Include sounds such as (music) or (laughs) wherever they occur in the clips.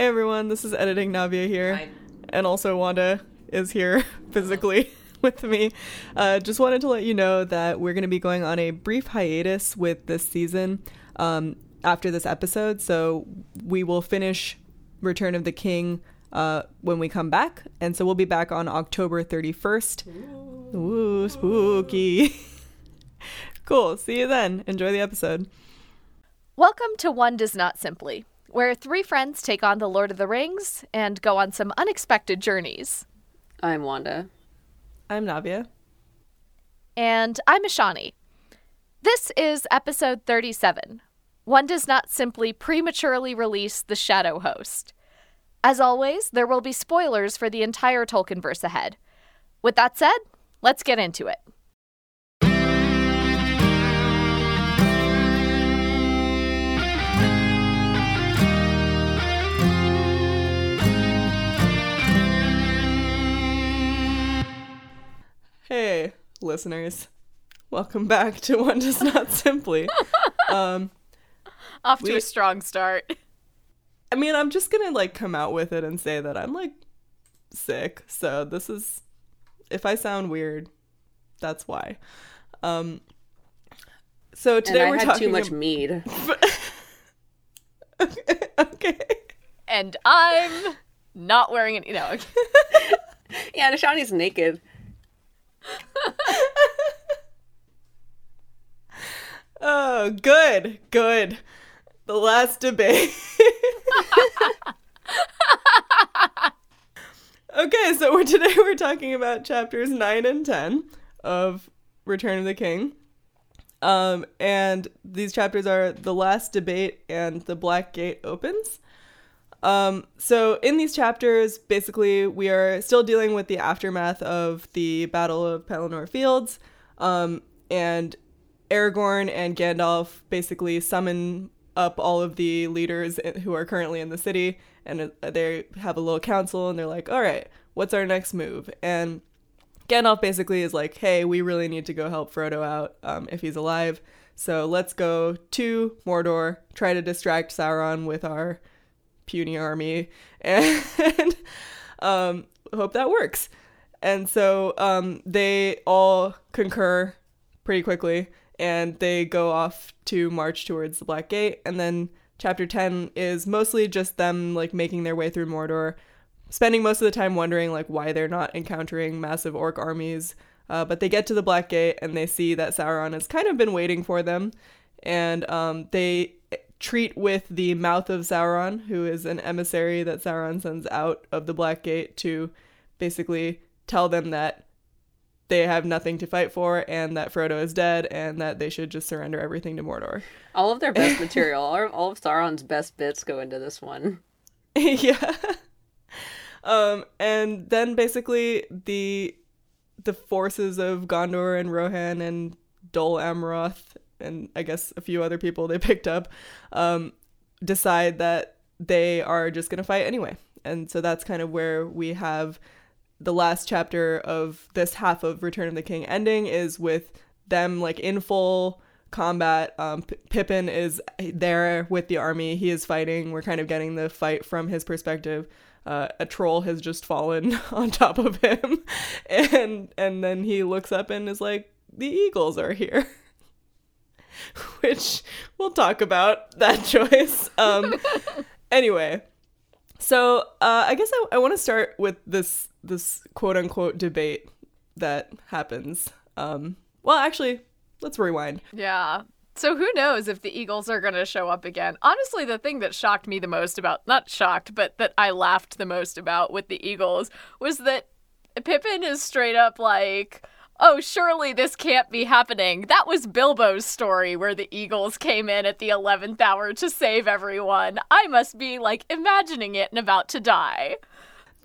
Hey everyone, this is editing Navia here, Hi. and also Wanda is here (laughs) physically (laughs) with me. Uh, just wanted to let you know that we're going to be going on a brief hiatus with this season um, after this episode, so we will finish Return of the King uh, when we come back, and so we'll be back on October 31st. Ooh, spooky. (laughs) cool. See you then. Enjoy the episode. Welcome to One Does Not Simply, where three friends take on the Lord of the Rings and go on some unexpected journeys. I'm Wanda. I'm Navia. And I'm Ashani. This is episode 37. One does not simply prematurely release the Shadow Host. As always, there will be spoilers for the entire Tolkienverse ahead. With that said, let's get into it. Hey, listeners. Welcome back to One Does Not Simply. (laughs) um, Off to We- a strong start. I mean, I'm just gonna like come out with it and say that I'm like sick. So this is, if I sound weird, that's why. Um, so today we're had talking too much ab- mead. (laughs) okay, okay. And I'm not wearing any. No. (laughs) Yeah, Nashani's naked. Oh, good, good. The last debate. (laughs) okay, so we're, today we're talking about chapters 9 and 10 of Return of the King. Um, and these chapters are The Last Debate and The Black Gate Opens. Um, so in these chapters, basically, we are still dealing with the aftermath of the Battle of Pelennor Fields. Um, and Aragorn and Gandalf basically summon up all of the leaders who are currently in the city, and uh, they have a little council, and they're like, "All right, what's our next move?" And Gandalf basically is like, "Hey, we really need to go help Frodo out um, if he's alive. So let's go to Mordor, try to distract Sauron with our puny army, (laughs) and um, hope that works." And so um, they all concur pretty quickly and they go off to march towards the Black Gate. And then chapter 10 is mostly just them like making their way through Mordor, spending most of the time wondering like why they're not encountering massive orc armies. Uh, but they get to the Black Gate and they see that Sauron has kind of been waiting for them. And um, they treat with the mouth of Sauron, who is an emissary that Sauron sends out of the Black Gate to basically tell them that they have nothing to fight for and that Frodo is dead and that they should just surrender everything to Mordor. (laughs) All of their best (laughs) material, all all of Sauron's best bits go into this one. (laughs) yeah. Um and then basically the the forces of Gondor and Rohan and Dol Amroth and I guess a few other people they picked up um decide that they are just going to fight anyway. And so that's kind of where we have the last chapter of this half of Return of the King ending is with them like in full combat. Um, P- Pippin is there with the army. He is fighting. We're kind of getting the fight from his perspective. Uh, a troll has just fallen (laughs) on top of him, (laughs) and and then he looks up and is like, "The eagles are here." (laughs) Which we'll talk about that choice. Um, anyway, so uh, I guess I, I want to start with this this quote unquote debate that happens. Um, well, actually, let's rewind. Yeah. So who knows if the Eagles are going to show up again? Honestly, the thing that shocked me the most about, not shocked, but that I laughed the most about with the Eagles was that Pippin is straight up like, oh, surely this can't be happening. That was Bilbo's story where the Eagles came in at the 11th hour to save everyone. I must be like imagining it and about to die.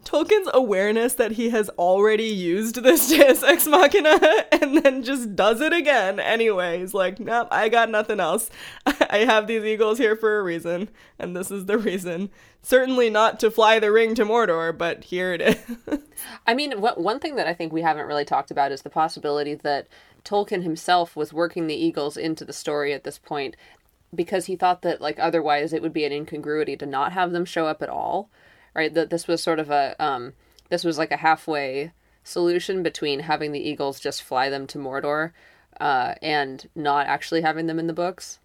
Tolkien's awareness that he has already used this (laughs) Deus Ex Machina and then just does it again anyway. He's like, nope, I got nothing else. (laughs) I have these eagles here for a reason, and this is the reason. Certainly not to fly the ring to Mordor, but here it is. (laughs) I mean, what, one thing that I think we haven't really talked about is the possibility that Tolkien himself was working the Eagles into the story at this point because he thought that like otherwise it would be an incongruity to not have them show up at all. Right? That this was sort of a um this was like a halfway solution between having the Eagles just fly them to Mordor uh, and not actually having them in the books.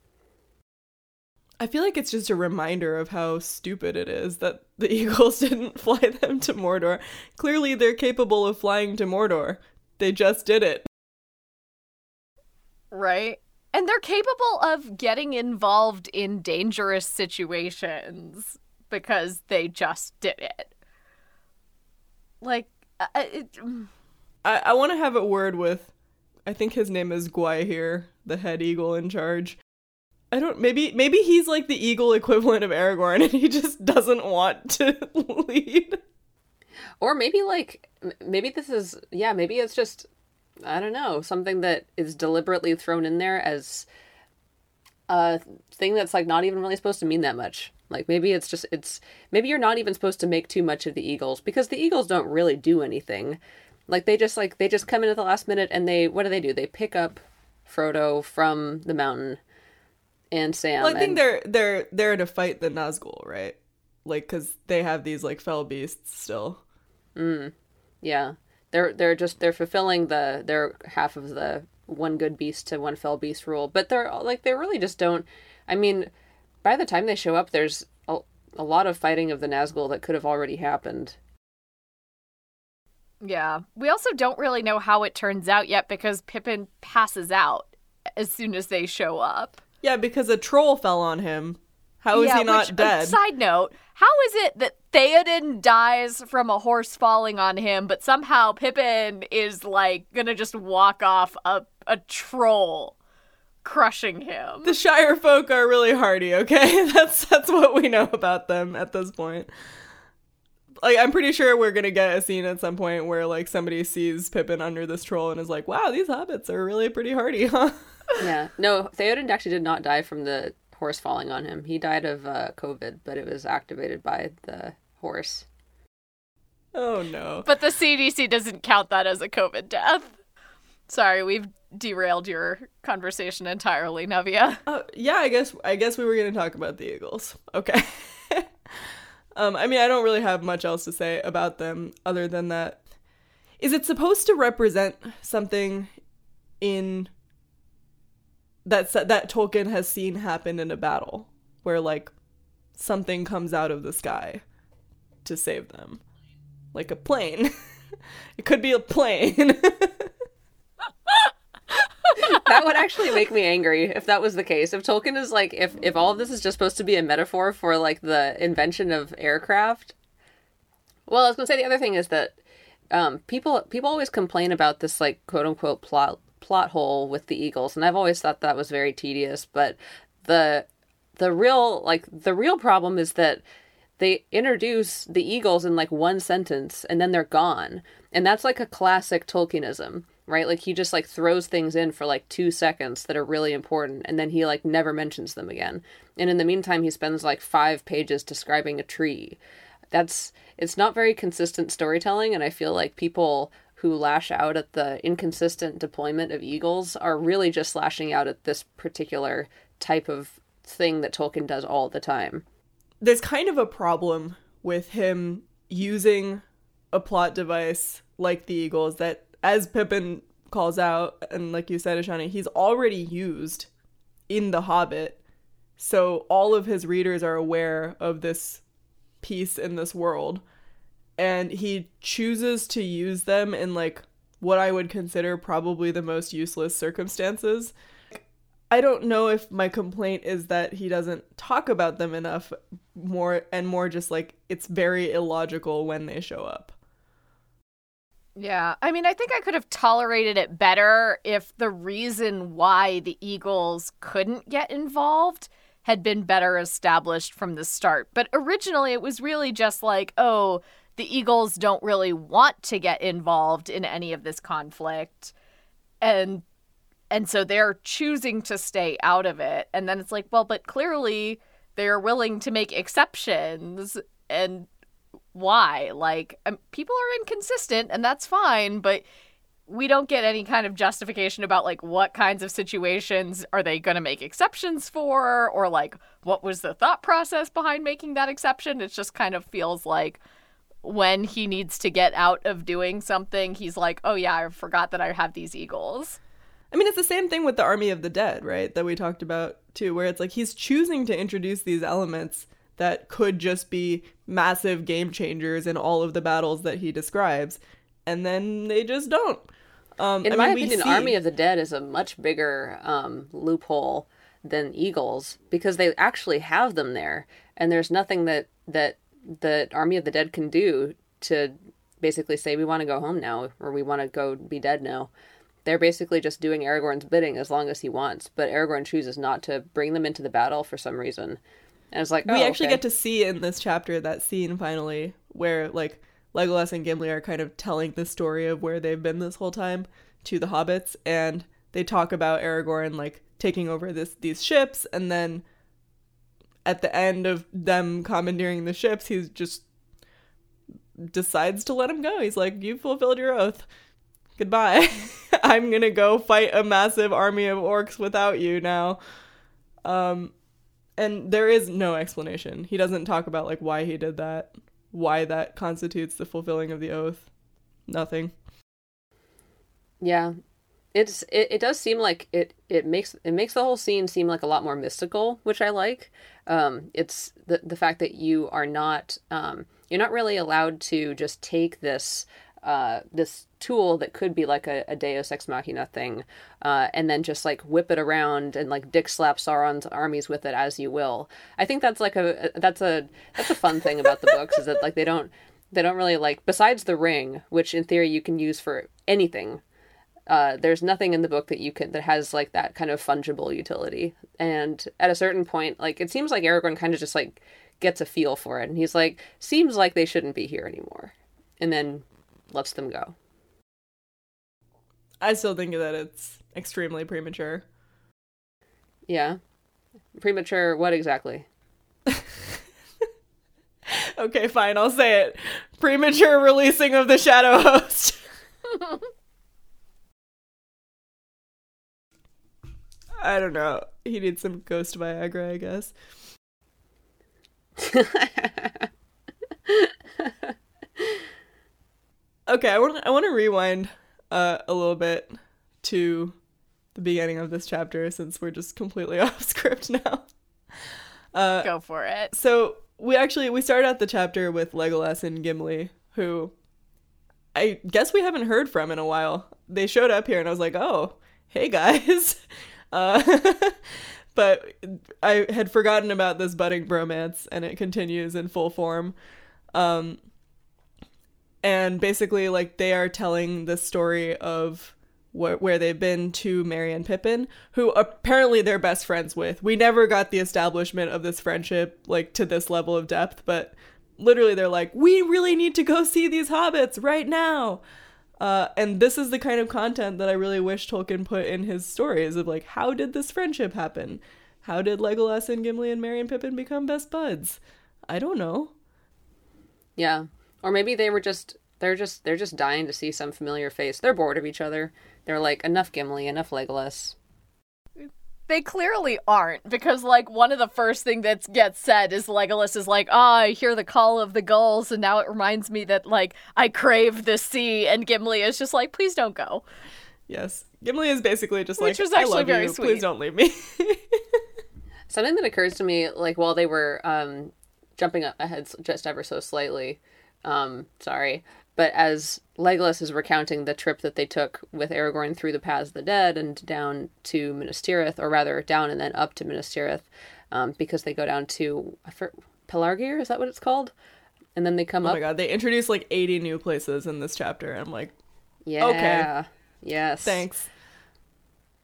I feel like it's just a reminder of how stupid it is that the (laughs) Eagles didn't (laughs) fly them to Mordor. Clearly, they're capable of flying to Mordor. They just did it. Right? And they're capable of getting involved in dangerous situations because they just did it. Like, uh, it, I, I want to have a word with, I think his name is Gwaihir, the head eagle in charge. I don't maybe maybe he's like the eagle equivalent of Aragorn (laughs) and he just doesn't want to (laughs) lead. Or maybe like maybe this is yeah, maybe it's just I don't know, something that is deliberately thrown in there as a thing that's like not even really supposed to mean that much. Like maybe it's just it's maybe you're not even supposed to make too much of the Eagles because the Eagles don't really do anything. Like they just like they just come in at the last minute and they what do they do? They pick up Frodo from the mountain and Sam. Well, I think and, they're they're they're to fight the Nazgul, right? Like, cause they have these like fell beasts still. Mm, yeah, they're they're just they're fulfilling the their half of the one good beast to one fell beast rule, but they're like they really just don't. I mean, by the time they show up, there's a, a lot of fighting of the Nazgul that could have already happened. Yeah. We also don't really know how it turns out yet because Pippin passes out as soon as they show up. Yeah, because a troll fell on him. How is yeah, he not which, dead? side note, how is it that Theoden dies from a horse falling on him, but somehow Pippin is like gonna just walk off a a troll crushing him? the Shire folk are really hardy, okay? (laughs) That's that's what we know about them at this point. Like I'm pretty sure we're gonna get a scene at some point where like somebody sees Pippin under this troll and is like, "Wow, these hobbits are really pretty hardy, (laughs) huh?" yeah, no, Theoden actually did not die from the horse falling on him. He died of uh, COVID, but it was activated by the horse. oh no. But the CDC doesn't count that as a COVID death. Sorry, we've derailed your conversation entirely, Navia. (laughs) Uh, yeah, I guess I guess we were gonna talk about the Eagles. Okay. (laughs) um, I mean, I don't really have much else to say about them other than that. Is it supposed to represent something in that that Tolkien has seen happen in a battle, where like something comes out of the sky to save them, like a plane. (laughs) it could be a plane. That would actually make me angry if that was the case. If Tolkien is like, if if all of this is just supposed to be a metaphor for like the invention of aircraft. Well, I was gonna say the other thing is that um, people people always complain about this like quote unquote plot plot hole with the Eagles, and I've always thought that was very tedious. But the the real like the real problem is that they introduce the Eagles in like one sentence and then they're gone, and that's like a classic Tolkienism right? Like he just like throws things in for like 2 seconds that are really important and then he like never mentions them again. And in the meantime he spends like 5 pages describing a tree. That's it's not very consistent storytelling and I feel like people who lash out at the inconsistent deployment of eagles are really just lashing out at this particular type of thing that Tolkien does all the time. There's kind of a problem with him using a plot device like the Eagles that as Pippin calls out, and like you said, Ashani, he's already used in The Hobbit. So all of his readers are aware of this piece in this world. And he chooses to use them in like what I would consider probably the most useless circumstances. I don't know if my complaint is that he doesn't talk about them enough more and more just like it's very illogical when they show up. Yeah. I mean, I think I could have tolerated it better if the reason why the Eagles couldn't get involved had been better established from the start. But originally, it was really just like, oh, the Eagles don't really want to get involved in any of this conflict. And and so they're choosing to stay out of it. And then it's like, well, but clearly they're willing to make exceptions and why? Like, um, people are inconsistent, and that's fine, but we don't get any kind of justification about like what kinds of situations are they going to make exceptions for or like what was the thought process behind making that exception it just kind of feels like when he needs to get out of doing something he's like oh yeah i forgot that i have these eagles I mean, it's the same thing with the Army of the Dead, right? That we talked about too, where it's like he's choosing to introduce these elements that could just be massive game changers in all of the battles that he describes, and then they just don't. Um, In I my mean, we opinion, see- Army of the Dead is a much bigger um, loophole than Eagles because they actually have them there, and there's nothing that that the Army of the Dead can do to basically say we want to go home now or we want to go be dead now. They're basically just doing Aragorn's bidding as long as he wants, but Aragorn chooses not to bring them into the battle for some reason. And it's like we oh, actually okay. get to see in this chapter that scene finally where like Legolas and Gimli are kind of telling the story of where they've been this whole time to the hobbits and they talk about Aragorn like taking over this these ships and then at the end of them commandeering the ships he's just decides to let him go. He's like you fulfilled your oath. Goodbye. (laughs) I'm going to go fight a massive army of orcs without you now. Um and there is no explanation. He doesn't talk about like why he did that, why that constitutes the fulfilling of the oath. Nothing. Yeah. It's it, it does seem like it it makes it makes the whole scene seem like a lot more mystical, which I like. Um it's the the fact that you are not um you're not really allowed to just take this uh this tool that could be like a, a Deus Ex Machina thing, uh, and then just like whip it around and like dick slap Sauron's armies with it as you will. I think that's like a that's a that's a fun thing about the books is that like they don't they don't really like besides the ring, which in theory you can use for anything uh, there's nothing in the book that you can that has like that kind of fungible utility. And at a certain point, like it seems like Aragorn kind of just like gets a feel for it, and he's like, seems like they shouldn't be here anymore, and then lets them go. I still think that it's extremely premature. Yeah, premature. What exactly? (laughs) Okay, fine, I'll say it. Premature releasing of the Shadow (laughs) Host. I don't know. He needs some ghost Viagra, I guess. (laughs) Okay, I want I want to rewind uh, a little bit to the beginning of this chapter since we're just completely (laughs) off script now. Uh, Go for it. so we actually we started out the chapter with Legolas and Gimli, who I guess we haven't heard from in a while. They showed up here, and I was like, "Oh, hey guys," (laughs) uh, (laughs) but I had forgotten about this budding bromance, and it continues in full form. Um, and basically, like they are telling the story of wh- where they've been to Merry and Pippin, who apparently they're best friends with. We never got the establishment of this friendship like to this level of depth, but literally they're like, we really need to go see these hobbits right now. Uh, and this is the kind of content that I really wish Tolkien put in his stories of like, how did this friendship happen? How did Legolas and Gimli and Merry and Pippin become best buds? I don't know. Yeah, or maybe they were just they're just they're just dying to see some familiar face. They're bored of each other. They're like enough Gimli, enough Legolas. They clearly aren't because like one of the first thing that gets said is Legolas is like, "Ah, I hear the call of the gulls, and now it reminds me that like I crave the sea." And Gimli is just like, "Please don't go." Yes, Gimli is basically just Which like, was I actually love very you. sweet. Please don't leave me. (laughs) Something that occurs to me, like while they were um, jumping up ahead just ever so slightly, um, sorry, but as Legolas is recounting the trip that they took with Aragorn through the Paths of the Dead and down to Minas Tirith, or rather down and then up to Minas Tirith, um, because they go down to Pelargir, is that what it's called? And then they come oh up. my god, they introduced like 80 new places in this chapter. I'm like, Yeah. Okay. Yes. thanks.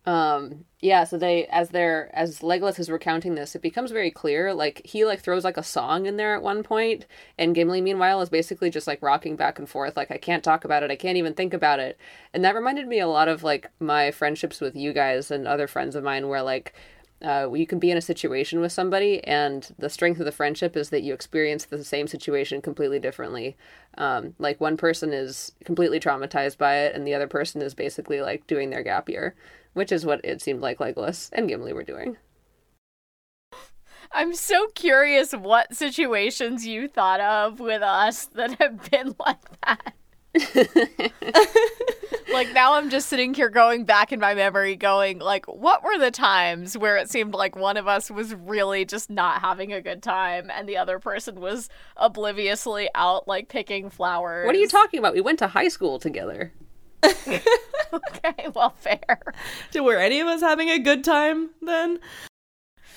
Um yeah, so they as they're as Legolas is recounting this, it becomes very clear. Like he like throws like a song in there at one point, and Gimli meanwhile is basically just like rocking back and forth, like I can't talk about it, I can't even think about it. And that reminded me a lot of like my friendships with you guys and other friends of mine where like uh, you can be in a situation with somebody, and the strength of the friendship is that you experience the same situation completely differently. Um, like one person is completely traumatized by it, and the other person is basically like doing their gap year, which is what it seemed like Legolas and Gimli were doing. I'm so curious what situations you thought of with us that have been (laughs) like that. (laughs) like now I'm just sitting here going back in my memory going like what were the times where it seemed like one of us was really just not having a good time and the other person was obliviously out like picking flowers. What are you talking about? We went to high school together. (laughs) okay, well fair. Did were any of us having a good time then?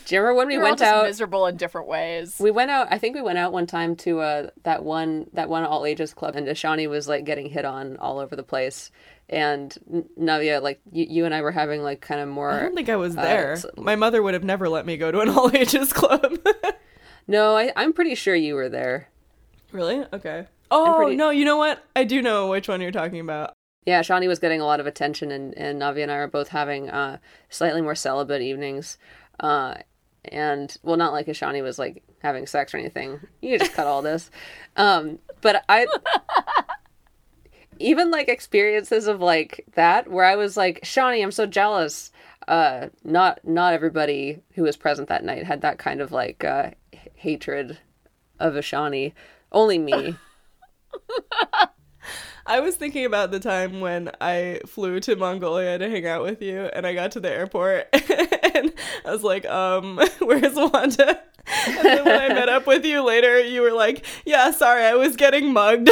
Do you remember when we We're all went just out? miserable in different ways. We went out. I think we went out one time to uh, that one that one all ages club, and Ashani was like getting hit on all over the place. And N- Navia, like you, you and I were having like kind of more. I don't think I was uh, there. s- My mother would have never let me go to an (laughs) all ages club. (laughs) No, I, I'm pretty sure you were there. really? Okay. Oh pretty- no, you know what? I do know which one you're talking about. Yeah, Shawnee was getting a lot of attention, and, and Navi and I were both having uh, slightly more celibate evenings. Uh, and, well, not like Ashani was like having sex or anything. You just cut all this. (laughs) Um, but I. even like experiences of like that where I was like, Shawnee, I'm so jealous. Uh, not not everybody who was present that night had that kind of like uh, h- hatred of Ashani. Only me. (laughs) I was thinking about the time when I flew to Mongolia to hang out with you, and I got to the airport, (laughs) and I was like, um, (laughs) where's Wanda? (laughs) And then when I met up with you later, you were like, yeah, sorry, I was getting mugged.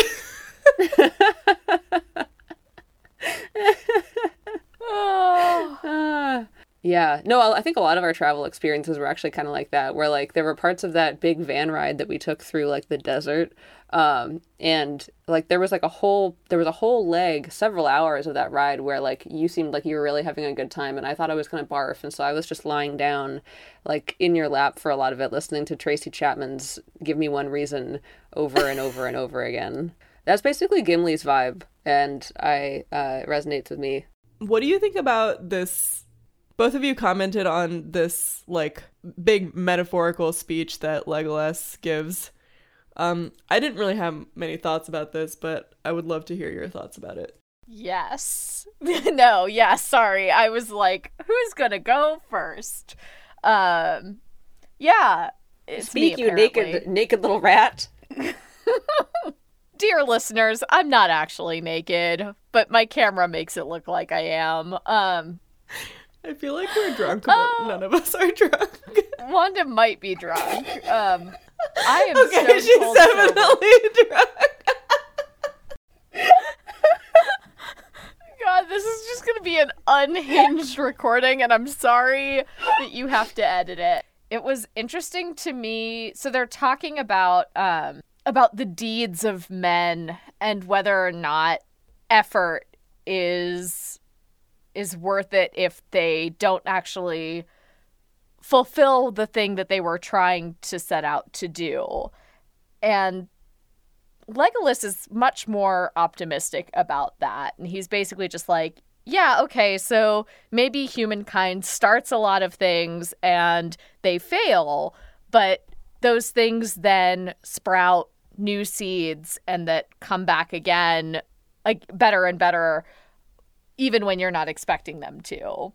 Oh. Ah. yeah. No, I think a lot of our travel experiences were actually kind of like that, where like there were parts of that big van ride that we took through like the desert. Um, and like there was like a whole there was a whole leg, several hours of that ride where like you seemed like you were really having a good time, and I thought I was gonna barf, and so I was just lying down, like in your lap for a lot of it, listening to Tracy Chapman's "Give Me One Reason" over and over and over again. That's basically Gimli's vibe, and I uh, resonates with me what do you think about this? Both of you commented on this like big metaphorical speech that Legolas gives. Um, I didn't really have many thoughts about this, but I would love to hear your thoughts about it. Yes. (laughs) no, yeah, sorry. I was like, who's gonna go first? Um yeah. It's me, Speak, you naked, naked little rat. (laughs) Dear listeners, I'm not actually naked, but my camera makes it look like I am. Um I feel like we're drunk, but none of us are drunk. (laughs) Wanda might be drunk. Um I am okay, she's cold sober. definitely (laughs) drunk. God, this is just gonna be an unhinged recording, and I'm sorry that you have to edit it. It was interesting to me. So they're talking about um about the deeds of men and whether or not effort is is worth it if they don't actually fulfill the thing that they were trying to set out to do. And Legolas is much more optimistic about that. And he's basically just like, yeah, okay, so maybe humankind starts a lot of things and they fail, but those things then sprout new seeds and that come back again like better and better even when you're not expecting them to.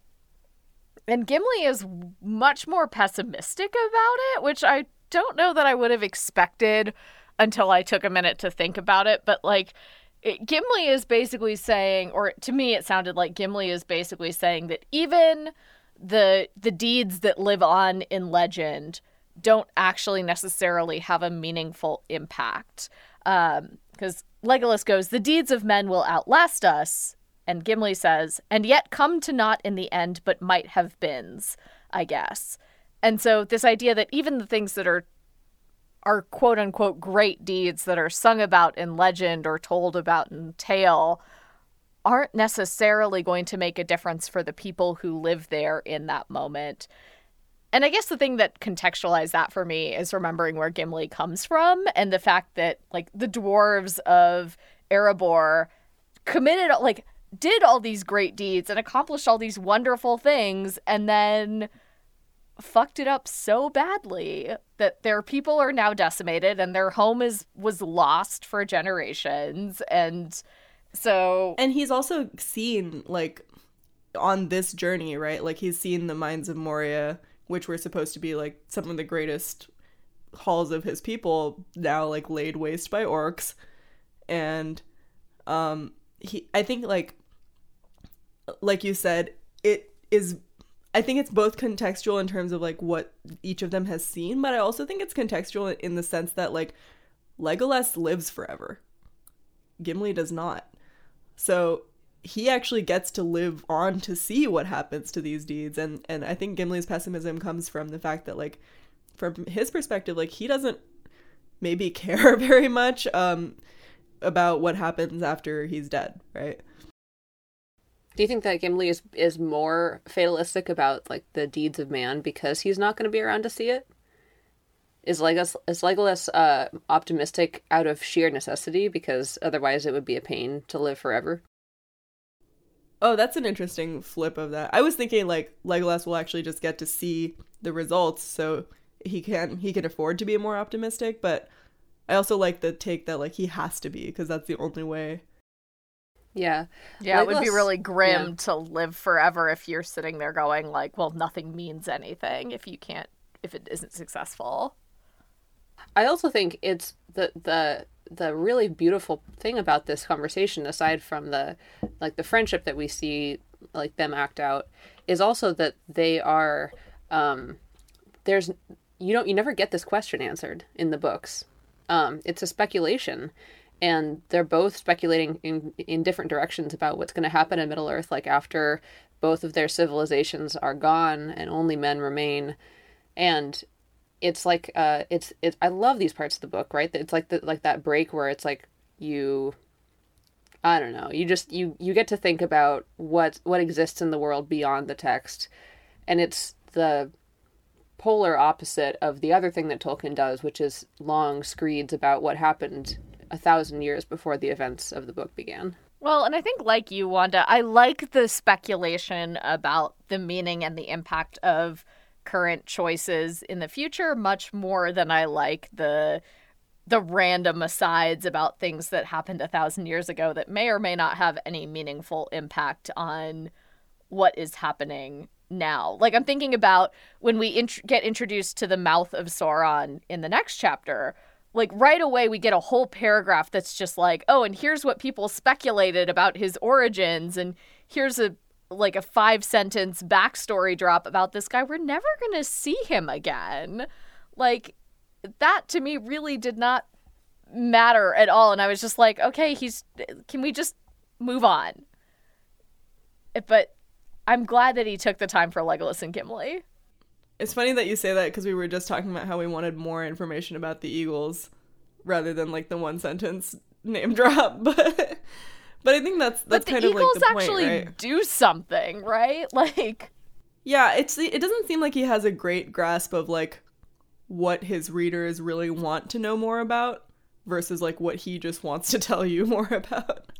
And Gimli is much more pessimistic about it, which I don't know that I would have expected until I took a minute to think about it. But like, it, Gimli is basically saying, or to me, it sounded like Gimli is basically saying that even the the deeds that live on in legend don't actually necessarily have a meaningful impact. Um, because Legolas goes, "The deeds of men will outlast us," and Gimli says, "And yet come to naught in the end, but might have beens." I guess. And so this idea that even the things that are are quote unquote great deeds that are sung about in legend or told about in tale aren't necessarily going to make a difference for the people who live there in that moment. And I guess the thing that contextualized that for me is remembering where Gimli comes from and the fact that like the dwarves of Erebor committed like did all these great deeds and accomplished all these wonderful things and then fucked it up so badly that their people are now decimated and their home is was lost for generations and so and he's also seen like on this journey, right? Like he's seen the mines of Moria, which were supposed to be like some of the greatest halls of his people, now like laid waste by orcs. And um he I think like like you said, it is I think it's both contextual in terms of like what each of them has seen, but I also think it's contextual in the sense that like Legolas lives forever. Gimli does not. So he actually gets to live on to see what happens to these deeds and and I think Gimli's pessimism comes from the fact that like from his perspective like he doesn't maybe (laughs) care very much um about what happens after he's dead, right? Do you think that Gimli is is more fatalistic about like the deeds of man because he's not going to be around to see it? Is Legolas is Legolas uh, optimistic out of sheer necessity because otherwise it would be a pain to live forever? Oh, that's an interesting flip of that. I was thinking like Legolas will actually just get to see the results, so he can he can afford to be more optimistic. But I also like the take that like he has to be because that's the only way. Yeah, yeah, it would be really grim yeah. to live forever if you're sitting there going like, well, nothing means anything if you can't if it isn't successful. I also think it's the the the really beautiful thing about this conversation, aside from the like the friendship that we see like them act out, is also that they are um, there's you don't you never get this question answered in the books. Um, it's a speculation, and they're both speculating in in different directions about what's going to happen in Middle Earth, like after both of their civilizations are gone and only men remain, and it's like uh it's it's I love these parts of the book, right? It's like the like that break where it's like you I don't know, you just you you get to think about what what exists in the world beyond the text. And it's the polar opposite of the other thing that Tolkien does, which is long screeds about what happened a thousand years before the events of the book began. Well, and I think, like you, Wanda, I like the speculation about the meaning and the impact of current choices in the future much more than I like the the random asides about things that happened a thousand years ago that may or may not have any meaningful impact on what is happening now. Like I'm thinking about when we int- get introduced to the mouth of Sauron in the next chapter. Like right away, we get a whole paragraph that's just like, oh, and here's what people speculated about his origins, and here's a like a five sentence backstory drop about this guy. We're never gonna see him again. Like that to me really did not matter at all, and I was just like, okay, he's. Can we just move on? Eh, but I'm glad that he took the time for Legolas and Gimli. It's funny that you say that because we were just talking about how we wanted more information about the Eagles rather than like the one sentence name (laughs) drop. But but I think that's that's but the kind Eagles of like the point, actually right? do something, right? (laughs) Like, Yeah, it's it doesn't seem like he has a great grasp of like what his readers really want to know more about versus like what he just wants to tell you (laughs) more about.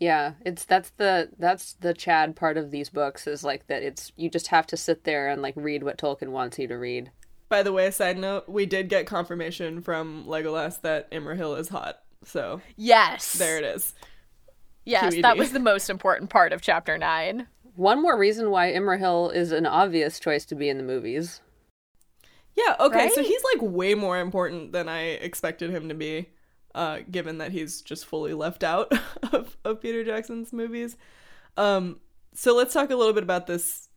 Yeah, it's that's the that's the Chad part of these books is like that it's you just have to sit there and like read what Tolkien wants you to read. By the way, side note, we did get confirmation from Legolas that Imrahil is hot. So yes, there it is. Yes, QED. that was the most important part of chapter nine. One more reason why Imrahil is an obvious choice to be in the movies. Yeah, okay, so he's like way more important than I expected him to be, uh, given that he's just fully left out (laughs) of, of Peter Jackson's movies. Um, so let's talk a little bit about this,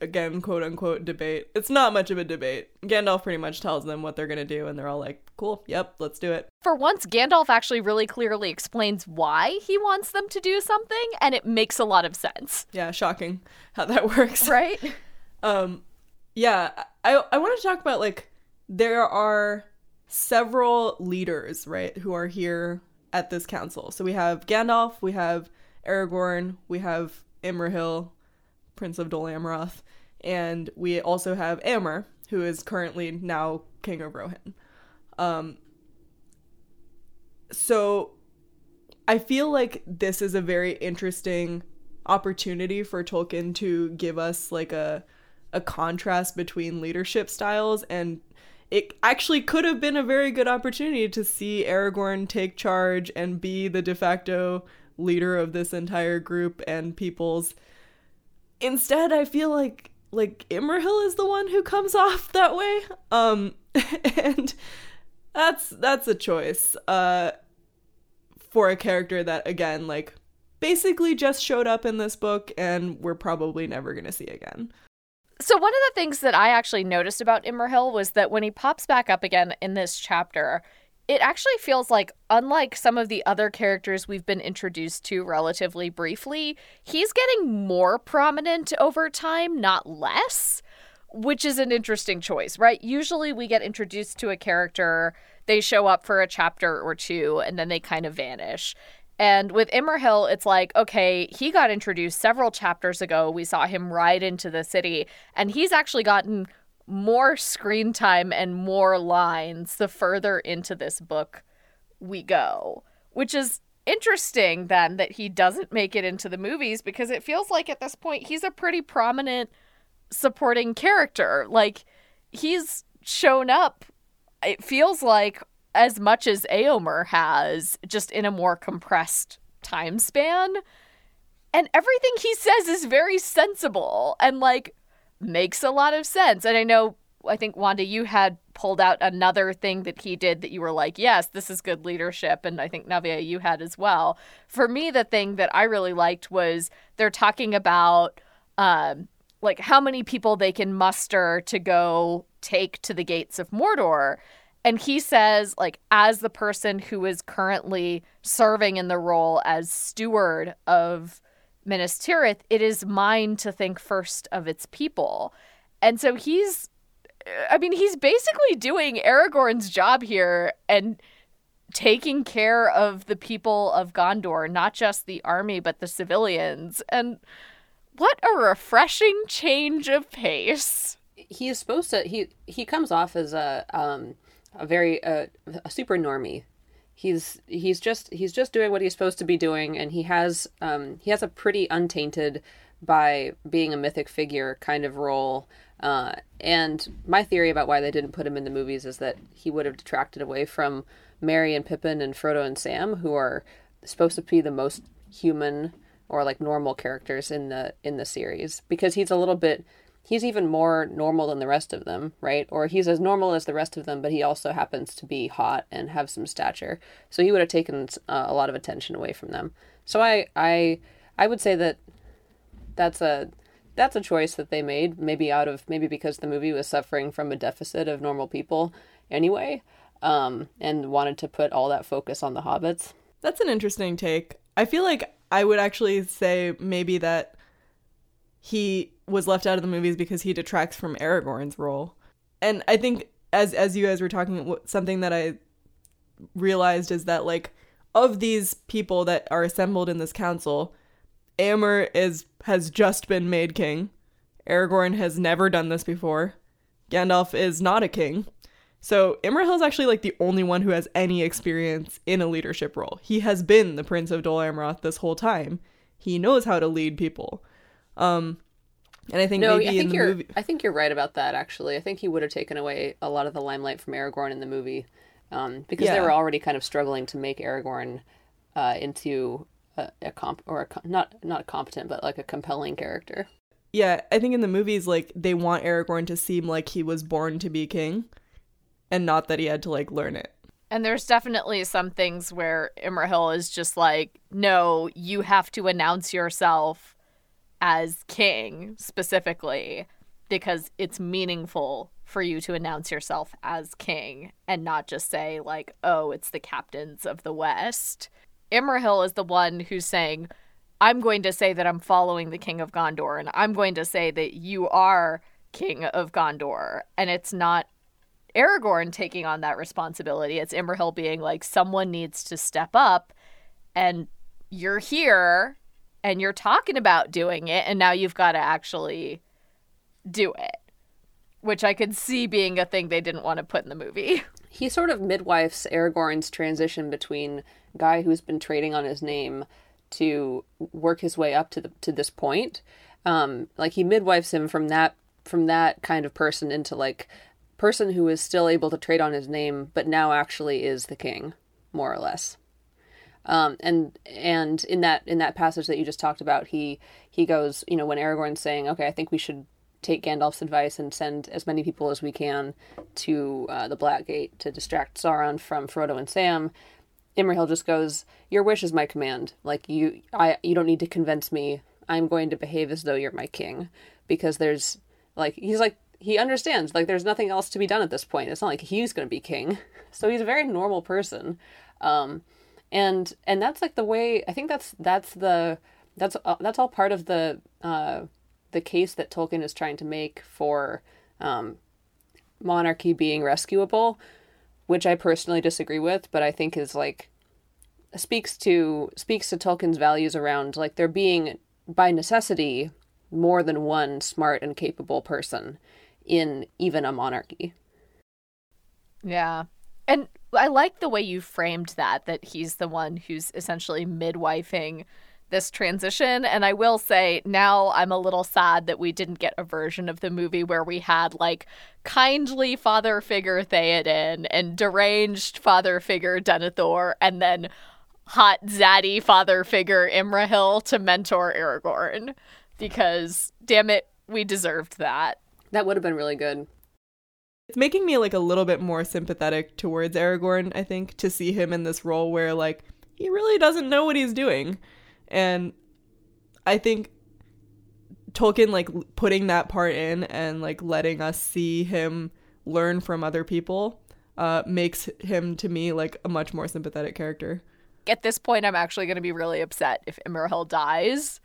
again, quote unquote, debate. It's not much of a debate. Gandalf pretty much tells them what they're gonna do, and they're all like, cool, yep, let's do it. For once, Gandalf actually really clearly explains why he wants them to do something, and it makes a lot of sense, Yeah, shocking how that (laughs) works. right? Um, yeah, I I want to talk about like there are several leaders, right, who are here at this council. So we have Gandalf, we have Aragorn, we have Imrahil, Prince of Dol Amroth, and we also have Éomer, who is currently now King of Rohan. Um, so I feel like this is a very interesting opportunity for Tolkien to give us like a a contrast between leadership styles and it actually could have been a very good opportunity to see Aragorn take charge and be the de facto leader of this entire group and people's instead I feel like like Imrahil is the one who comes (laughs) off that way um (laughs) and that's that's a choice uh for a character that again like basically just showed up in this book and we're probably never going to see again. So one of the things that I actually noticed about Imrahil was that when he pops back up again in this chapter, it actually feels like unlike some of the other characters we've been introduced to relatively briefly, he's getting more prominent over time, not less, which is an interesting choice, right? Usually we get introduced to a character, they show up for a chapter or two and then they kind of vanish. And with Imrahil, it's like, okay, he got introduced several chapters ago. We saw him ride into the city, and he's actually gotten more screen time and more lines the further into this book we go, which is interesting then that he doesn't make it into the movies because it feels like at this point he's a pretty prominent supporting character. Like, he's shown up, it feels like as much as Eomer has, just in a more compressed time span. And everything he says is very sensible and like makes a lot of sense. And I know, I think Wanda, you had pulled out another thing that he did that you were like, yes, this is good leadership. And I think Navia, you had as well. For me, the thing that I really liked was they're talking about um, like how many people they can muster to go take to the gates of Mordor. And he says, like, as the person who is currently serving in the role as steward of Minas Tirith, it is mine to think first of its people. And so he's, I mean, he's basically doing Aragorn's job here and taking care of the people of Gondor, not just the army, but the civilians. And what a refreshing change of pace. He is supposed to, he, he comes off as a, um, a very uh, a super normie. He's he's just he's just doing what he's supposed to be doing, and he has um, he has a pretty untainted by being a mythic figure kind of role. Uh, and my theory about why they didn't put him in the movies is that he would have detracted away from Merry and Pippin and Frodo and Sam, who are supposed to be the most human or like normal characters in the in the series, because he's a little bit he's even more normal than the rest of them, right? Or he's as normal as the rest of them, but he also happens to be hot and have some stature. So he would have taken uh, a lot of attention away from them. So I I I would say that that's a that's a choice that they made, maybe out of maybe because the movie was suffering from a deficit of normal people anyway, um, and wanted to put all that focus on the hobbits. That's an interesting take. I feel like I would actually say maybe that he was left out of the movies because he detracts from Aragorn's role. And I think as as you guys were talking something that I realized is that like of these people that are assembled in this council, Éomer is has just been made king. Aragorn has never done this before. Gandalf is not a king. So Imrahil is actually like the only one who has any experience in a leadership role. He has been the Prince of Dol Amroth this whole time. He knows how to lead people. Um, and I think no, maybe I think in you're. movie, I think you're right about that. Actually, I think he would have taken away a lot of the limelight from Aragorn in the movie, um, because they were already kind of struggling to make Aragorn uh, into a, a comp or a, co- not not competent, but like a compelling character. yeah, I think in the movies, like they want Aragorn to seem like he was born to be king, and not that he had to like learn it. And there's definitely some things where Imrahil is just like, no, you have to announce yourself as king specifically because it's meaningful for you to announce yourself as king and not just say, like, oh, it's the captains of the West. Imrahil is the one who's saying, I'm going to say that I'm following the king of Gondor and I'm going to say that you are king of Gondor. And it's not Aragorn taking on that responsibility. It's Imrahil being like, someone needs to step up, and you're here, and you're talking about doing it, and now you've got to actually do it. Which I could see being a thing they didn't want to put in the movie. (laughs) He sort of midwifes Aragorn's transition between guy who's been trading on his name to work his way up to the to this point. Um, like he midwifes him from that from that kind of person into like person who is still able to trade on his name, but now actually is the king, more or less. Um, and and in that in that passage that you just talked about, he he goes, you know, when Aragorn's saying, "Okay, I think we should take Gandalf's advice and send as many people as we can to uh, the Black Gate to distract Sauron from Frodo and Sam," Imrahil just goes, "Your wish is my command. Like you, I you don't need to convince me. I'm going to behave as though you're my king, because there's like he's like he understands like there's nothing else to be done at this point. It's not like he's going to be king. (laughs) So he's a very normal person. Um, and and that's like the way I think that's that's the that's uh, that's all part of the uh, the case that Tolkien is trying to make for um, monarchy being rescuable, which I personally disagree with, but I think is like speaks to speaks to Tolkien's values around like there being by necessity more than one smart and capable person in even a monarchy. Yeah. And I like the way you framed that, that he's the one who's essentially midwifing this transition. And I will say now I'm a little sad that we didn't get a version of the movie where we had like kindly father figure Theoden and deranged father figure Denethor and then hot zaddy father figure Imrahil to mentor Aragorn. Because damn it, we deserved that. That would have been really good. It's making me like a little bit more sympathetic towards Aragorn, I think, to see him in this role where like he really doesn't know what he's doing. And I think Tolkien like putting that part in and like letting us see him learn from other people uh, makes him to me like a much more sympathetic character. At this point, I'm actually going to be really upset if Imrahil dies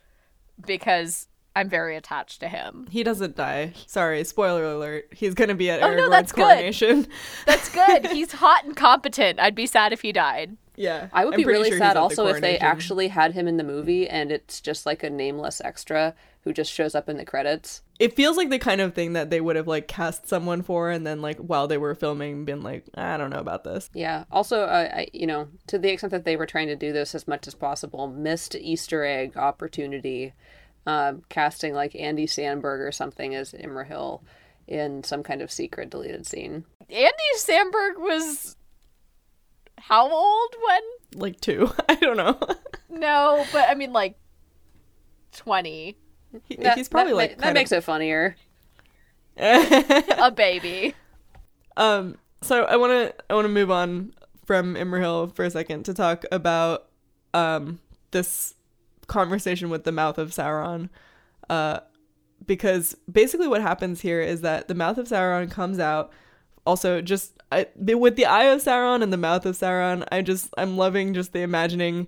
because I'm very attached to him. He doesn't die. Sorry, spoiler alert. He's gonna be at Oh, Aragorn's no, that's good. That's good. (laughs) He's hot and competent. I'd be sad if he died. Yeah, I would I'm be really sure sad at the also if they actually had him in the movie and it's just like a nameless extra who just shows up in the credits. It feels like the kind of thing that they would have like cast someone for, and then like while they were filming, been like, I don't know about this. Yeah. Also, uh, I, you know, to the extent that they were trying to do this as much as possible, missed Easter egg opportunity, uh, casting like Andy Samberg or something as Imrahil in some kind of secret deleted scene. Andy Samberg was how old when? Like two, (laughs) I don't know. (laughs) No, but I mean like 20. He- That- he's probably that, like ma- that kind makes it funnier. (laughs) A baby. Um, so I want to I want to move on from Imrahil for a second to talk about um this conversation with the mouth of Sauron, uh, because basically what happens here is that the mouth of Sauron comes out. Also, just I, with the eye of Sauron and the mouth of Sauron, I just I'm loving just the imagining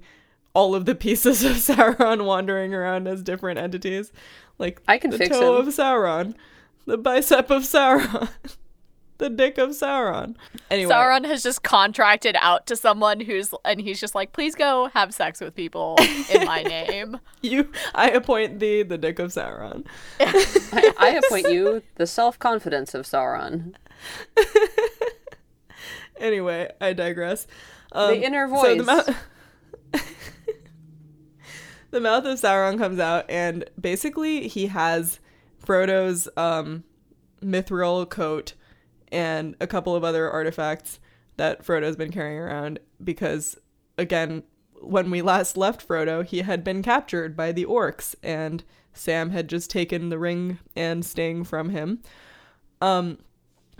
all of the pieces (laughs) of Sauron wandering around as different entities, like I can the toe him. of Sauron, the bicep of Sauron. (laughs) the dick of Sauron. Anyway, Sauron has just contracted out to someone who's and he's just like, "Please go have sex with people in my (laughs) name." you, I appoint thee the dick of Sauron. I, I appoint you the self confidence of Sauron. (laughs) Anyway, I digress. Um, The inner so the voice. mouth, (laughs) the mouth of Sauron comes out, and basically he has Frodo's um, mithril coat and a couple of other artifacts that Frodo's been carrying around because, again, when we last left Frodo, he had been captured by the orcs, and Sam had just taken the ring and sting from him. Um,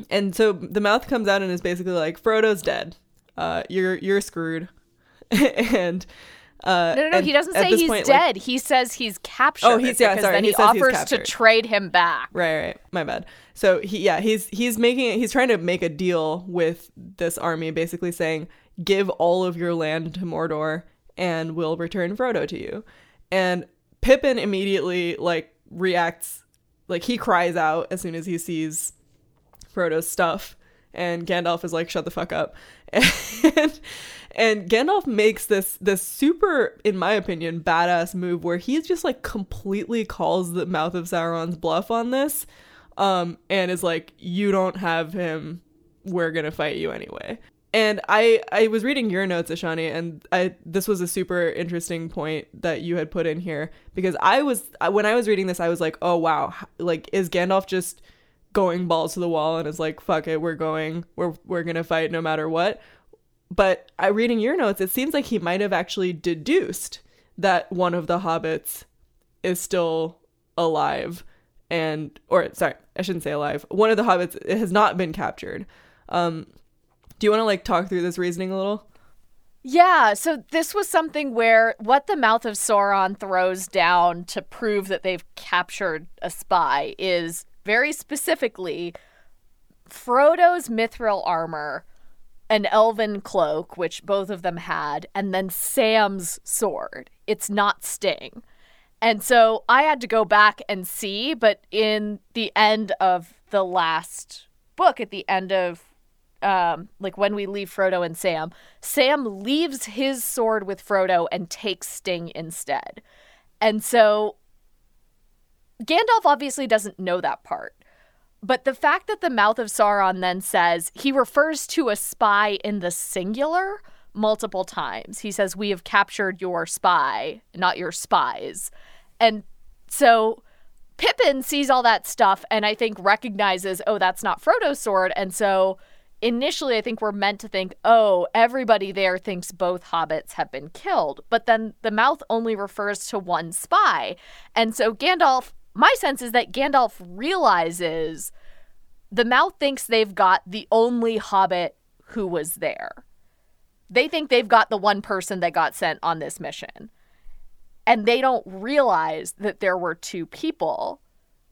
and so the mouth comes out and is basically like, Frodo's dead. Uh, you're you're screwed. (laughs) and uh, No, no, no. and He doesn't say he's point, like- dead. he says he's captured. Oh, he's- yeah, sorry, Then he he, offers to trade him back. Right, right. My bad. So he yeah, he's he's making he's trying to make a deal with this army basically saying, "Give all of your land to Mordor and we'll return Frodo to you." And Pippin immediately like reacts like he cries out as soon as he sees Frodo's stuff and Gandalf is like shut the fuck up. And (laughs) and Gandalf makes this this super in my opinion badass move where he just like completely calls the mouth of Sauron's bluff on this um and is like you don't have him we're going to fight you anyway. and I I was reading your notes, Ishani, and I this was a super interesting point that you had put in here because I was when I was reading this, I was like, oh wow, like is Gandalf just going balls to the wall and is like, fuck it, we're going, we're we're gonna fight no matter what. But I reading your notes, it seems like he might have actually deduced that one of the hobbits is still alive and or sorry, I shouldn't say alive. One of the hobbits has not been captured. Um, do you want to like talk through this reasoning a little? Yeah, so this was something where what the mouth of Sauron throws down to prove that they've captured a spy is very specifically Frodo's mithril armor, an elven cloak, which both of them had, and then Sam's sword. It's not Sting. And so I had to go back and see, but in the end of the last book, at the end of um, like when we leave Frodo and Sam, Sam leaves his sword with Frodo and takes Sting instead. And so Gandalf obviously doesn't know that part. But the fact that the mouth of Sauron then says he refers to a spy in the singular multiple times. He says, We have captured your spy, not your spies. And so Pippin sees all that stuff and I think recognizes, oh, that's not Frodo's sword. And so initially, I think we're meant to think, oh, everybody there thinks both hobbits have been killed. But then the mouth only refers to one spy. And so Gandalf, my sense is that Gandalf realizes the mouth thinks they've got the only hobbit who was there. They think they've got the one person that got sent on this mission. And they don't realize that there were two people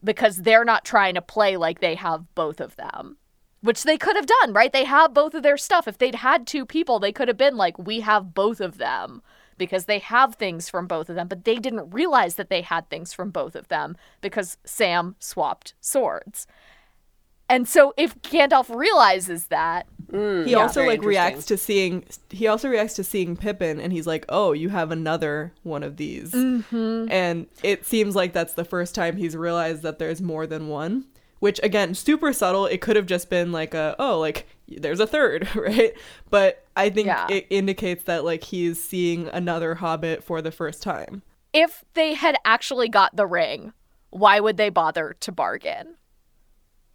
because they're not trying to play like they have both of them which they could have done, right? They have both of their stuff. If they'd had two people, they could have been like, we have both of them because they have things from both of them, but they didn't realize that they had things from both of them because Sam swapped swords. And so if Gandalf realizes that, Mm, he yeah, also very like reacts to seeing he also reacts to seeing Pippin and he's like, "Oh, you have another one of these." Mm-hmm. And it seems like that's the first time he's realized that there's more than one, which again, super subtle. It could have just been like a, "Oh, like there's a third, (laughs) right?" But I think Yeah. it indicates that like he's seeing another hobbit for the first time. if they had actually got the ring, why would they bother to bargain?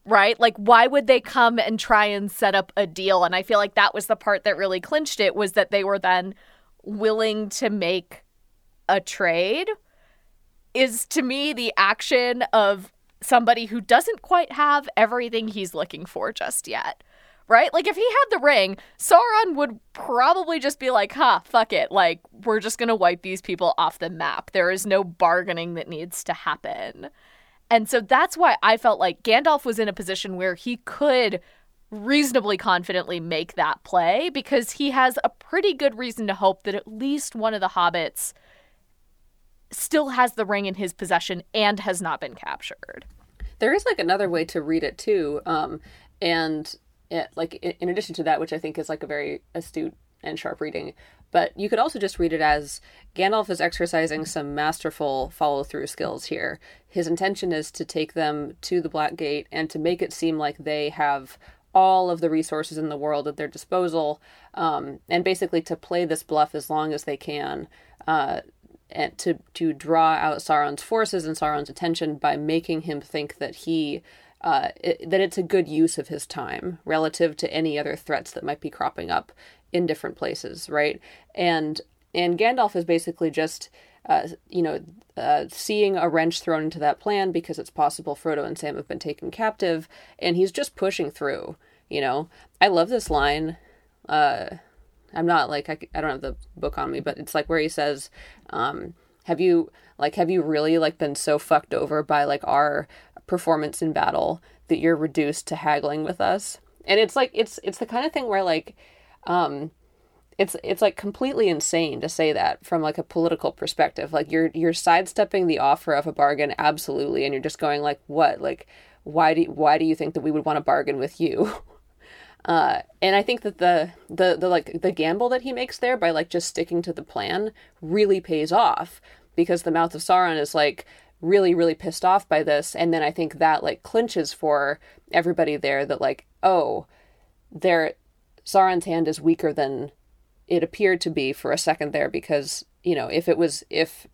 Right? Like why would they come and try and set up a deal? And I feel like that was the part that really clinched it was that they were then willing to make a trade is to me the action of somebody who doesn't quite have everything he's looking for just yet. Right? Like if he had the ring, Sauron would probably just be like, "Huh, fuck it. Like we're just going to wipe these people off the map. There is no bargaining that needs to happen." And so that's why I felt like Gandalf was in a position where he could reasonably confidently make that play because he has a pretty good reason to hope that at least one of the hobbits still has the ring in his possession and has not been captured. There is like another way to read it too, um, and it, like in addition to that, which I think is like a very astute and sharp reading, but you could also just read it as Gandalf is exercising some masterful follow through skills here. His intention is to take them to the Black Gate and to make it seem like they have all of the resources in the world at their disposal, um, and basically to play this bluff as long as they can. Uh, and to to draw out Sauron's forces and Sauron's attention by making him think that he uh, it, that it's a good use of his time relative to any other threats that might be cropping up in different places, right? And and Gandalf is basically just uh, you know uh, seeing a wrench thrown into that plan because it's possible Frodo and Sam have been taken captive, and he's just pushing through. You know, I love this line. Uh, I'm not like I, I don't have the book on me, but it's like where he says, um, "Have you like have you really like been so fucked over by like our performance in battle that you're reduced to haggling with us?" And it's like it's it's the kind of thing where like, um, it's it's like completely insane to say that from like a political perspective. Like you're you're sidestepping the offer of a bargain absolutely, and you're just going like, what like. Why do why do you think that we would want to bargain with you? (laughs) Uh, and I think that the the the like the gamble that he makes there by like just sticking to the plan really pays off because the mouth of Sauron is like really really pissed off by this, and then I think that like clinches for everybody there that like oh they're Sauron's hand is weaker than it appeared to be for a second there because, you know, if it was if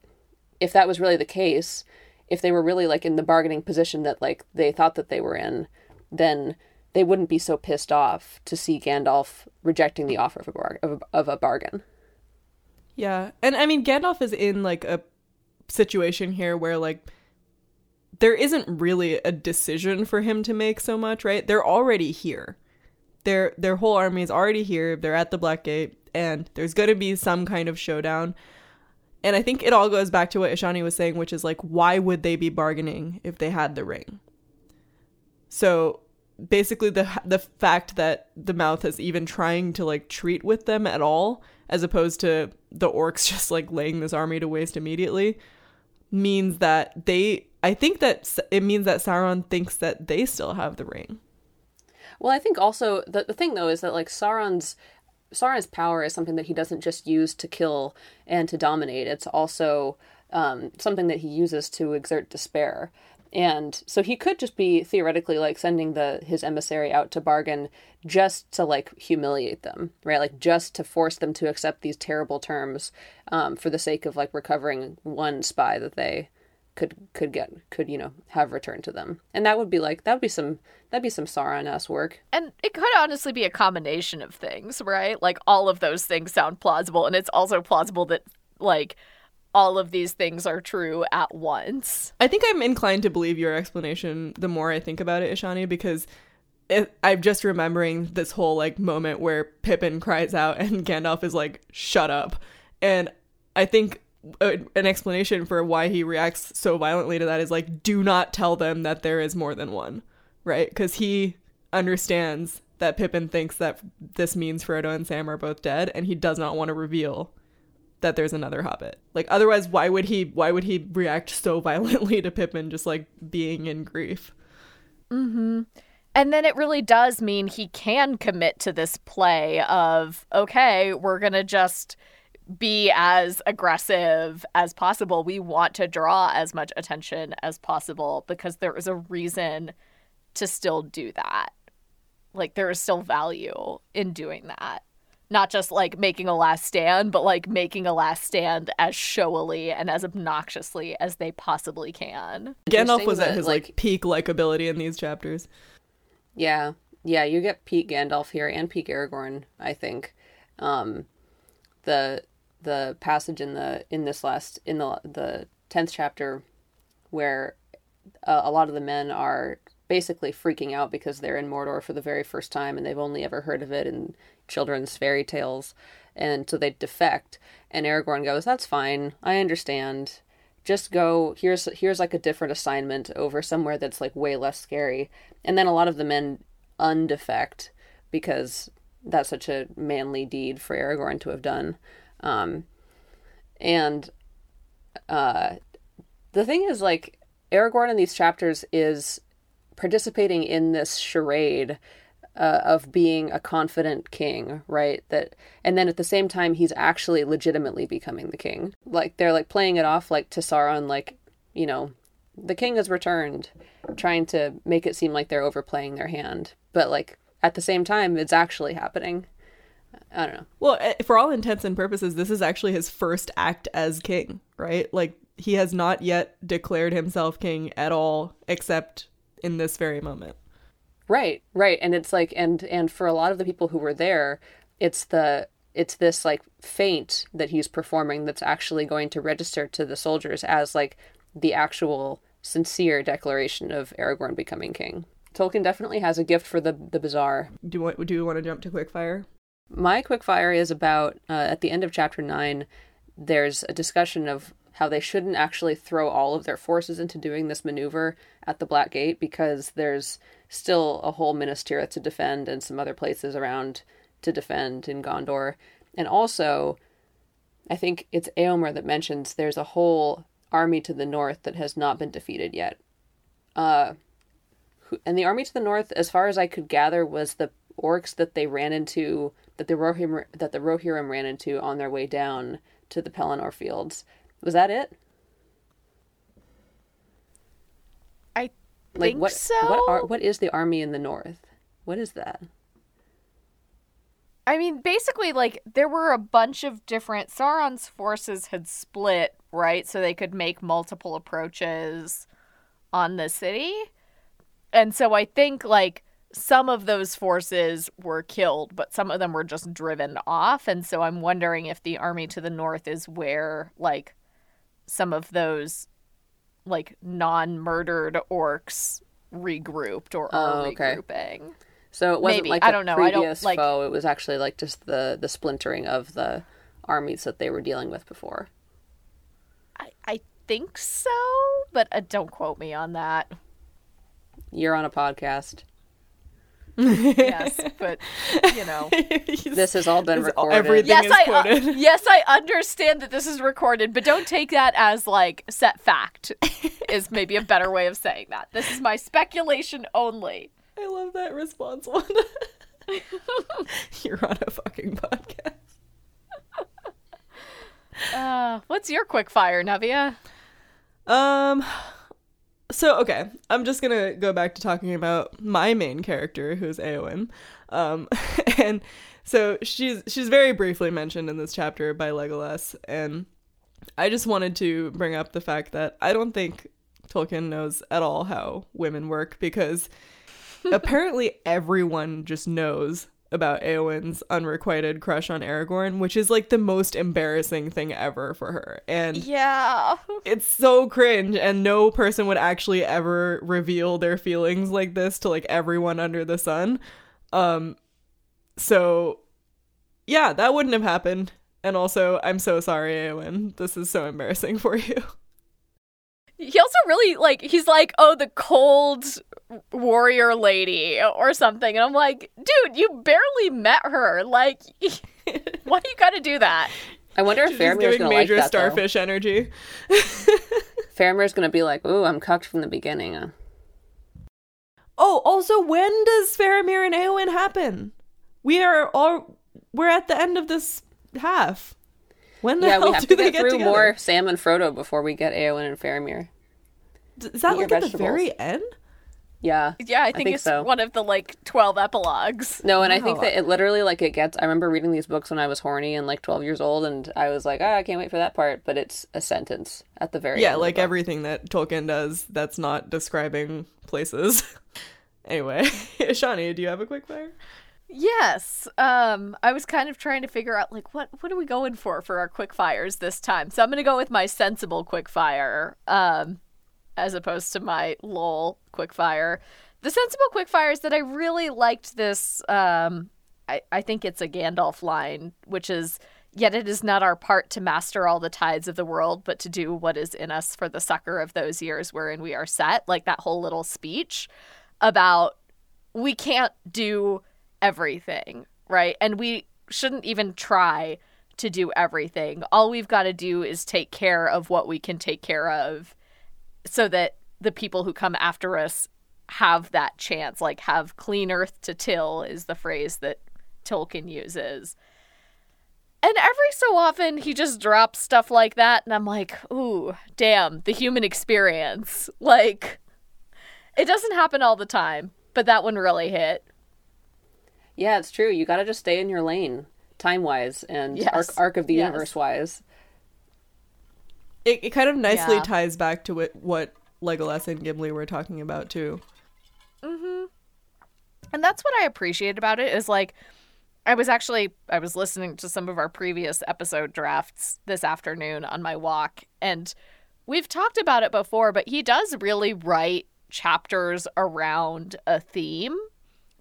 if that was really the case, if they were really like in the bargaining position that like they thought that they were in, then they wouldn't be so pissed off to see Gandalf rejecting the offer of a, bar- of of a bargain. Yeah. And I mean Gandalf is in like a situation here where like there isn't really a decision for him to make so much, right? They're already here. Their their whole army is already here. They're at the Black Gate and there's going to be some kind of showdown. And I think it all goes back to what Ishani was saying, which is like why would they be bargaining if they had the ring? So basically the the fact that the mouth is even trying to like treat with them at all as opposed to the orcs (laughs) just like laying this army to waste immediately means that they I think that it means that Sauron thinks that they still have the ring. Well, I think also the the thing though is that like Sauron's Sauron's power is something that he doesn't just use to kill and to dominate. It's also um, something that he uses to exert despair. And so he could just be theoretically like sending the his emissary out to bargain just to like humiliate them, right? Like just to force them to accept these terrible terms um, for the sake of like recovering one spy that they could could get could you know have returned to them. And that would be like that would be some that'd be some sauron work. And it could honestly be a combination of things right? Like all of those things sound plausible and it's also plausible that like all of these things are true at once. I think i'm inclined to believe your explanation the more i think about it ishani because it, i'm just remembering this whole like moment where pippin cries out and (laughs) gandalf is like shut up. And i think an explanation for why he reacts so violently to that is like do not tell them that there is more than one right? Because he understands that pippin thinks that this means frodo and sam are both dead and he does not want to reveal that there's another hobbit. Like otherwise why would he why would he react so (laughs) violently to pippin just like being in grief? Mm-hmm. And then it really does mean he can commit to this play of okay we're gonna just be as aggressive as possible. We want to draw as much attention as possible because there is a reason to still do that. Like there is still value in doing that. Not just like making a last stand, but like making a last stand as showily and as obnoxiously as they possibly can. Gandalf was at his like, like peak likability in these chapters. Yeah. Yeah, you get peak Gandalf here and peak Aragorn, I think. Um the the passage in the in this last in the the tenth chapter where uh, a lot of the men are basically freaking out because they're in Mordor for the very first time and they've only ever heard of it in children's fairy tales, and so they defect. And Aragorn goes, "That's fine. I understand. Just go. Here's here's like a different assignment over somewhere that's like way less scary." And then a lot of the men undefect because that's such a manly deed for Aragorn to have done. Um, and uh, the thing is, like, Aragorn in these chapters is participating in this charade uh, of being a confident king, right? That, and then at the same time, he's actually legitimately becoming the king. Like they're like playing it off like to Sauron, like you know, the king has returned, trying to make it seem like they're overplaying their hand, but like at the same time, it's actually happening. I don't know. Well, eh, for all intents and purposes, this is actually his first act as king, right? Like he has not yet declared himself king at all, except in this very moment. Right, right, and it's like, and and for a lot of the people who were there, it's the it's this like feint that he's performing that's actually going to register to the soldiers as like the actual sincere declaration of Aragorn becoming king. Tolkien definitely has a gift for the the bizarre. Do you want do you want to jump to quickfire? My quickfire is about uh, at the end of chapter nine. There's a discussion of how they shouldn't actually throw all of their forces into doing this maneuver at the Black Gate because there's still a whole Minas to defend and some other places around to defend in Gondor. And also, I think it's Éomer that mentions there's a whole army to the north that has not been defeated yet. Uh, and the army to the north, as far as I could gather, was the orcs that they ran into that the Rohirrim that the Rohirrim ran into on their way down to the Pelennor fields. Was that it? I like think what so. what are what is the army in the north? What is that? I mean, basically, like, there were a bunch of different. Sauron's forces had split, right? So they could make multiple approaches on the city. And so I think, like, some of those forces were killed, but some of them were just driven off. And so I'm wondering if the army to the north is where, like, some of those, like, non murdered orcs regrouped or are Oh, okay. regrouping. So it wasn't Maybe. like I don't know. I don't, like- foe. It was actually like just the the splintering of the armies that they were dealing with before. I, I think so, but uh, don't quote me on that. You're on a podcast. Yes, (laughs) but you know. This has all been This- recorded. everything- yes, is I uh, (laughs) yes I understand that this is recorded, but don't take that as like set fact. is maybe a better way of saying that. This is my speculation only. I love that response one. (laughs) You're on a fucking podcast. Uh, what's your quick fire, Navia? Um so okay, I'm just gonna go back to talking about my main character, who's Eowyn, Um (laughs) and so she's she's very briefly mentioned in this chapter by Legolas, and I just wanted to bring up the fact that I don't think Tolkien knows at all how women work because (laughs) apparently everyone just knows about Eowyn's unrequited crush on Aragorn, which is like the most embarrassing thing ever for her. And Yeah. (laughs) it's so cringe and no person would actually ever reveal their feelings like this to like everyone under the sun um so yeah that wouldn't have happened and also i'm so sorry Eowyn. this is so embarrassing (laughs) for you He also really like he's like, "Oh, the cold warrior lady" or something. And I'm like, "Dude, you barely met her. Like (laughs) why do you got to do that?" I wonder if Faramir's giving gonna like major that though. energy (laughs) Faramir's gonna be like, "Ooh, I'm cucked from the beginning." Uh, oh also when does Faramir and Eowyn happen we are all we're at the end of this half when the Yeah, hell we have do to they get get through together? more Sam and Frodo before we get Eowyn and Faramir. Is that Eat like at the very end? Yeah. Yeah, I think, think it's so. one of the like 12 epilogues. No, and I think that it literally like it gets. I remember reading these books when I was horny and like 12 years old, and I was like, oh, I can't wait for that part. But it's a sentence at the very Yeah, end of like everything that Tolkien does that's not describing places. (laughs) anyway, (laughs) Shawnee, do you have a quick fire? Yes. Um I was kind of trying to figure out like what what are we going for for our quick fires this time. So I'm going to go with my sensible quick fire um as opposed to my lol quickfire. The sensible quick fire is that I really liked this um I I think it's a Gandalf line which is Yet it is not our part to master all the tides of the world, but to do what is in us for the succor of those years wherein we are set. Like that whole little speech about we can't do everything, right? And we shouldn't even try to do everything. All we've got to do is take care of what we can take care of so that the people who come after us have that chance, like have clean earth to till is the phrase that Tolkien uses. And every so often he just drops stuff like that and I'm like, "Ooh, damn, the human experience." (laughs) Like it doesn't happen all the time, but that one really hit. Yeah, it's true. You got to just stay in your lane, time wise and Yes. arc, arc of the Yes. universe wise. It, it kind of nicely Yeah. ties back to what, what Legolas and Gimli were talking about too. Mm-hmm. And that's what I appreciate about it is like I was actually I was listening to some of our previous episode drafts this afternoon on my walk and we've talked about it before but he does really write chapters around a theme.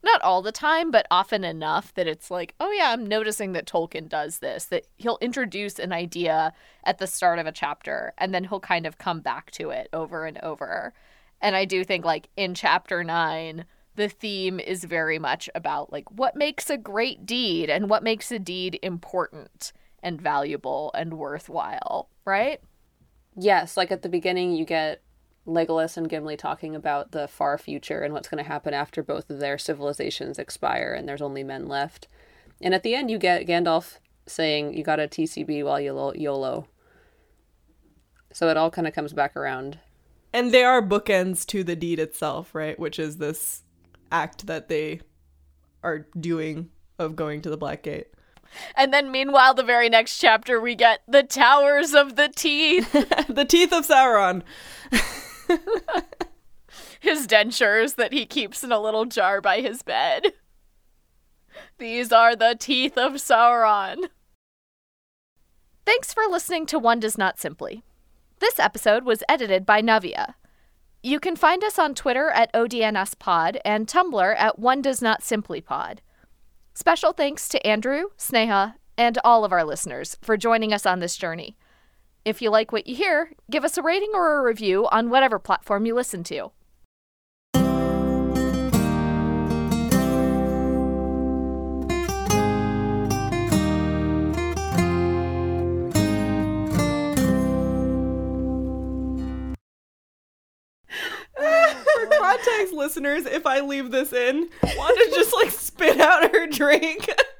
Not all the time, but often enough that it's like, oh yeah, I'm noticing that Tolkien does this, that he'll introduce an idea at the start of a chapter and then he'll kind of come back to it over and over. And I do think, like, in chapter nine, the theme is very much about, like, what makes a great deed and what makes a deed important and valuable and worthwhile, right? Yes, like at the beginning, you get Legolas and Gimli talking about the far future and what's going to happen after both of their civilizations expire and there's only men left. And at the end, you get Gandalf saying, You got a TCB while you lo- YOLO. So it all kind of comes back around. And they are bookends to the deed itself, right? Which is this act that they are doing of going to the Black Gate. And then, meanwhile, the very next chapter, we get the Towers of the Teeth, (laughs) the teeth of Sauron. (laughs) (laughs) his dentures that he keeps in a little jar by his bed. These are the teeth of Sauron. Thanks for listening to One Does Not Simply. This episode was edited by Navia. You can find us on Twitter at ODNSPod and Tumblr at One Does Not Simply Pod. Special thanks to Andrew, Sneha, and all of our listeners for joining us on this journey. If you like what you hear, give us a rating or a review on whatever platform you listen to. Context, listeners, if I leave this in, Wanda just like spit out her drink. (laughs)